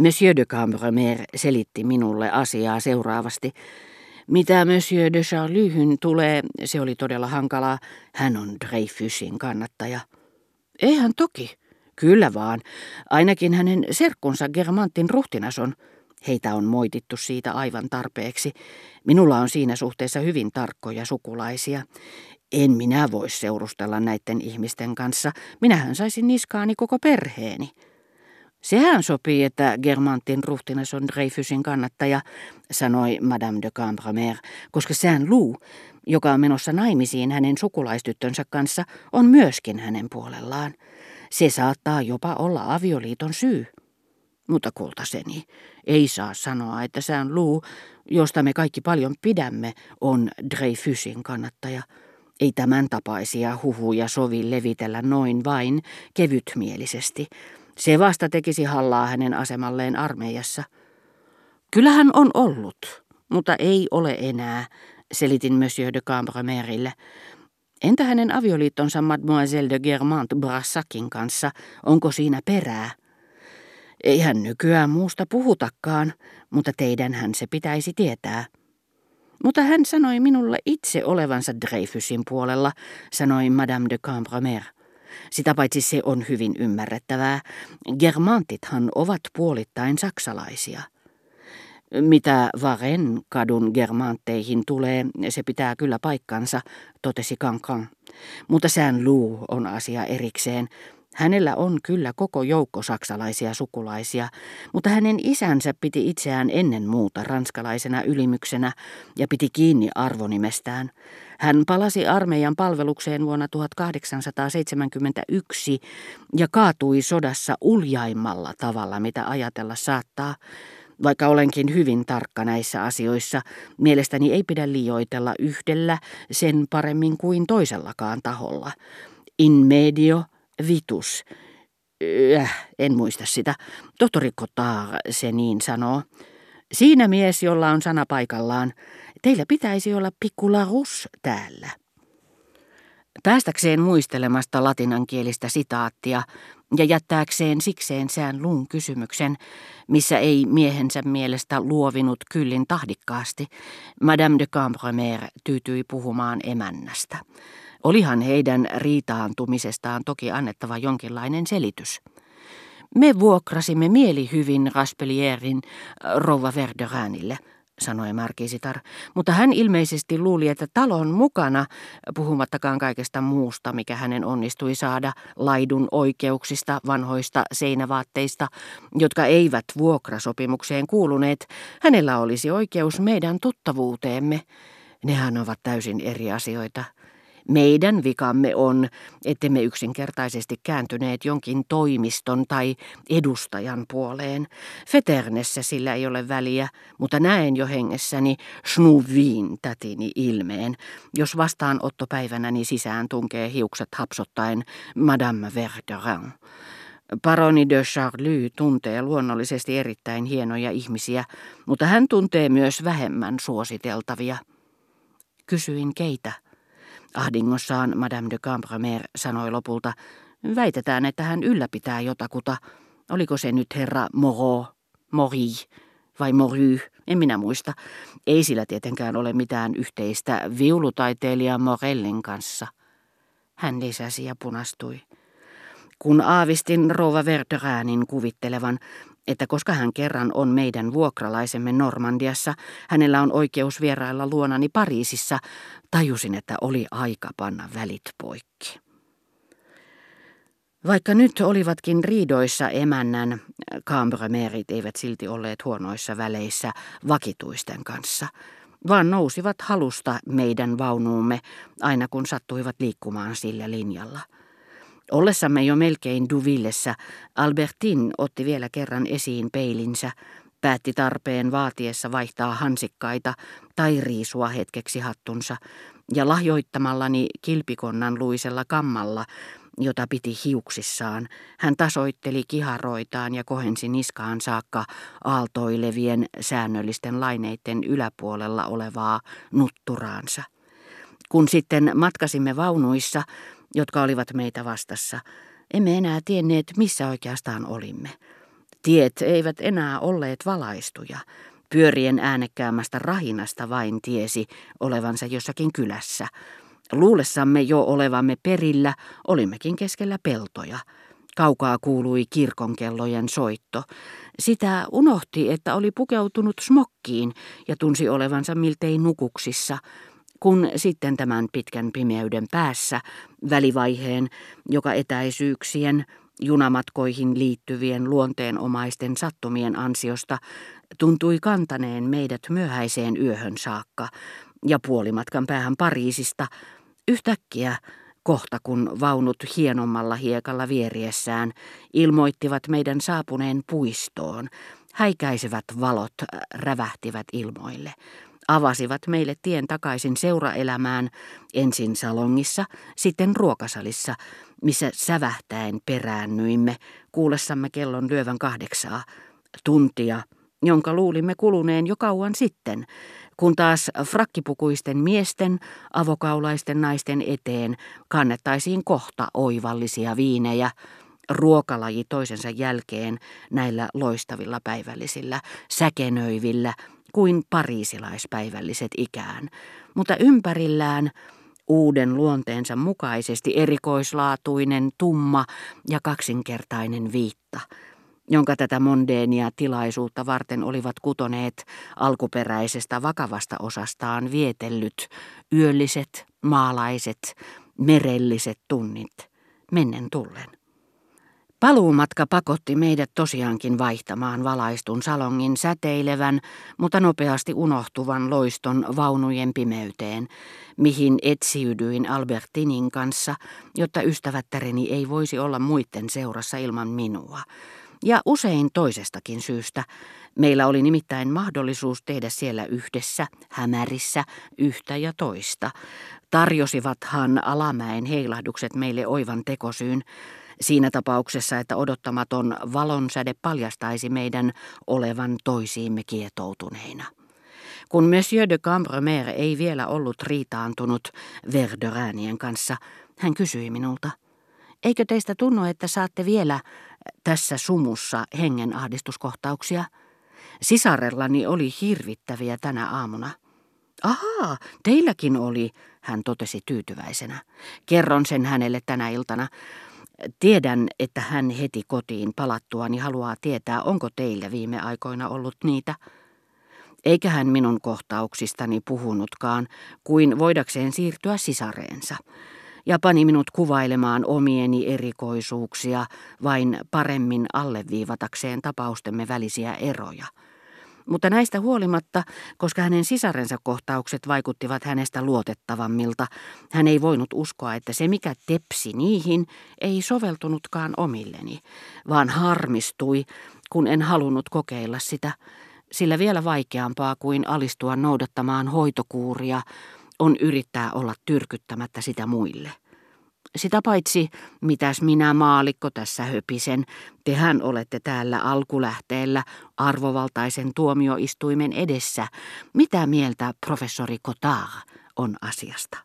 Monsieur de Cambremer selitti minulle asiaa seuraavasti. Mitä Monsieur de Charlyhyn tulee, se oli todella hankalaa. Hän on Dreyfusin kannattaja. Eihän toki. Kyllä vaan. Ainakin hänen serkkunsa Germantin ruhtinas on. Heitä on moitittu siitä aivan tarpeeksi. Minulla on siinä suhteessa hyvin tarkkoja sukulaisia. En minä voi seurustella näiden ihmisten kanssa. Minähän saisin niskaani koko perheeni. Sehän sopii, että Germantin ruhtinas on Dreyfusin kannattaja, sanoi Madame de Cambremer, koska Saint Lou, joka on menossa naimisiin hänen sukulaistyttönsä kanssa, on myöskin hänen puolellaan. Se saattaa jopa olla avioliiton syy. Mutta kultaseni, ei saa sanoa, että Saint Lou, josta me kaikki paljon pidämme, on Dreyfusin kannattaja. Ei tämän tapaisia huhuja sovi levitellä noin vain kevytmielisesti. Se vasta tekisi hallaa hänen asemalleen armeijassa. Kyllähän on ollut, mutta ei ole enää, selitin Monsieur de Cambremerille. Entä hänen avioliittonsa Mademoiselle de Germant Brassakin kanssa, onko siinä perää? Eihän nykyään muusta puhutakaan, mutta teidänhän se pitäisi tietää. Mutta hän sanoi minulle itse olevansa Dreyfusin puolella, sanoi Madame de Cambremer. Sitä paitsi se on hyvin ymmärrettävää. Germantithan ovat puolittain saksalaisia. Mitä Varen kadun germantteihin tulee, se pitää kyllä paikkansa, totesi Kankan. Mutta Sään Luu on asia erikseen. Hänellä on kyllä koko joukko saksalaisia sukulaisia, mutta hänen isänsä piti itseään ennen muuta ranskalaisena ylimyksenä ja piti kiinni arvonimestään. Hän palasi armeijan palvelukseen vuonna 1871 ja kaatui sodassa uljaimmalla tavalla, mitä ajatella saattaa. Vaikka olenkin hyvin tarkka näissä asioissa, mielestäni ei pidä liioitella yhdellä sen paremmin kuin toisellakaan taholla. In medio vitus. Äh, en muista sitä. Tohtori Cotard se niin sanoo. Siinä mies, jolla on sana paikallaan. Teillä pitäisi olla pikkularus täällä. Päästäkseen muistelemasta latinankielistä sitaattia ja jättääkseen sikseen sään luun kysymyksen, missä ei miehensä mielestä luovinut kyllin tahdikkaasti, Madame de Cambremer tyytyi puhumaan emännästä. Olihan heidän riitaantumisestaan toki annettava jonkinlainen selitys. Me vuokrasimme mielihyvin Raspelierin rouva Verderanille, sanoi Markisitar, mutta hän ilmeisesti luuli, että talon mukana, puhumattakaan kaikesta muusta, mikä hänen onnistui saada, laidun oikeuksista, vanhoista seinävaatteista, jotka eivät vuokrasopimukseen kuuluneet, hänellä olisi oikeus meidän tuttavuuteemme. Nehän ovat täysin eri asioita. Meidän vikamme on, ettemme yksinkertaisesti kääntyneet jonkin toimiston tai edustajan puoleen. Feternessä sillä ei ole väliä, mutta näen jo hengessäni Snuvin tätini ilmeen, jos vastaanottopäivänäni sisään tunkee hiukset hapsottaen Madame Verderin. Paroni de Charlie tuntee luonnollisesti erittäin hienoja ihmisiä, mutta hän tuntee myös vähemmän suositeltavia. Kysyin keitä. Ahdingossaan Madame de Cambremer sanoi lopulta, väitetään, että hän ylläpitää jotakuta. Oliko se nyt herra Moreau, Mori vai Mory, en minä muista. Ei sillä tietenkään ole mitään yhteistä viulutaiteilija Morellin kanssa. Hän lisäsi ja punastui. Kun aavistin rouva Verderäänin kuvittelevan, koska hän kerran on meidän vuokralaisemme Normandiassa, hänellä on oikeus vierailla luonani Pariisissa, tajusin, että oli aika panna välit poikki. Vaikka nyt olivatkin riidoissa emännän, Cambremerit eivät silti olleet huonoissa väleissä vakituisten kanssa, vaan nousivat halusta meidän vaunuumme aina kun sattuivat liikkumaan sillä linjalla – Ollessamme jo melkein Duvillessä, Albertin otti vielä kerran esiin peilinsä, päätti tarpeen vaatiessa vaihtaa hansikkaita tai riisua hetkeksi hattunsa, ja lahjoittamallani kilpikonnan luisella kammalla, jota piti hiuksissaan, hän tasoitteli kiharoitaan ja kohensi niskaan saakka aaltoilevien säännöllisten laineiden yläpuolella olevaa nutturaansa. Kun sitten matkasimme vaunuissa, jotka olivat meitä vastassa. Emme enää tienneet, missä oikeastaan olimme. Tiet eivät enää olleet valaistuja. Pyörien äänekkäämmästä rahinasta vain tiesi olevansa jossakin kylässä. Luulessamme jo olevamme perillä, olimmekin keskellä peltoja. Kaukaa kuului kirkonkellojen soitto. Sitä unohti, että oli pukeutunut smokkiin ja tunsi olevansa miltei nukuksissa, kun sitten tämän pitkän pimeyden päässä, välivaiheen, joka etäisyyksien, junamatkoihin liittyvien luonteenomaisten sattumien ansiosta tuntui kantaneen meidät myöhäiseen yöhön saakka ja puolimatkan päähän Pariisista yhtäkkiä Kohta kun vaunut hienommalla hiekalla vieriessään ilmoittivat meidän saapuneen puistoon, häikäisevät valot rävähtivät ilmoille. Avasivat meille tien takaisin seuraelämään, ensin salongissa, sitten ruokasalissa, missä sävähtäen peräännyimme, kuullessamme kellon lyövän kahdeksaa, tuntia, jonka luulimme kuluneen jo kauan sitten, kun taas frakkipukuisten miesten, avokaulaisten naisten eteen kannettaisiin kohta oivallisia viinejä, ruokalaji toisensa jälkeen näillä loistavilla päivällisillä, säkenöivillä kuin pariisilaispäivälliset ikään, mutta ympärillään uuden luonteensa mukaisesti erikoislaatuinen, tumma ja kaksinkertainen viitta – jonka tätä mondeenia tilaisuutta varten olivat kutoneet alkuperäisestä vakavasta osastaan vietellyt yölliset, maalaiset, merelliset tunnit, mennen tullen. Paluumatka pakotti meidät tosiaankin vaihtamaan valaistun salongin säteilevän, mutta nopeasti unohtuvan loiston vaunujen pimeyteen, mihin etsiydyin Albertinin kanssa, jotta ystävättäreni ei voisi olla muiden seurassa ilman minua. Ja usein toisestakin syystä. Meillä oli nimittäin mahdollisuus tehdä siellä yhdessä, hämärissä, yhtä ja toista. Tarjosivathan alamäen heilahdukset meille oivan tekosyyn, siinä tapauksessa, että odottamaton valonsäde paljastaisi meidän olevan toisiimme kietoutuneina. Kun Monsieur de Cambremer ei vielä ollut riitaantunut Verderäänien kanssa, hän kysyi minulta, eikö teistä tunnu, että saatte vielä tässä sumussa hengenahdistuskohtauksia. Sisarellani oli hirvittäviä tänä aamuna. Ahaa, teilläkin oli, hän totesi tyytyväisenä. Kerron sen hänelle tänä iltana. Tiedän, että hän heti kotiin palattuani haluaa tietää, onko teillä viime aikoina ollut niitä. Eikä hän minun kohtauksistani puhunutkaan, kuin voidakseen siirtyä sisareensa ja pani minut kuvailemaan omieni erikoisuuksia vain paremmin alleviivatakseen tapaustemme välisiä eroja. Mutta näistä huolimatta, koska hänen sisarensa kohtaukset vaikuttivat hänestä luotettavammilta, hän ei voinut uskoa, että se mikä tepsi niihin ei soveltunutkaan omilleni, vaan harmistui, kun en halunnut kokeilla sitä, sillä vielä vaikeampaa kuin alistua noudattamaan hoitokuuria on yrittää olla tyrkyttämättä sitä muille. Sitä paitsi, mitäs minä maalikko tässä höpisen, tehän olette täällä alkulähteellä arvovaltaisen tuomioistuimen edessä. Mitä mieltä professori Kotar on asiasta?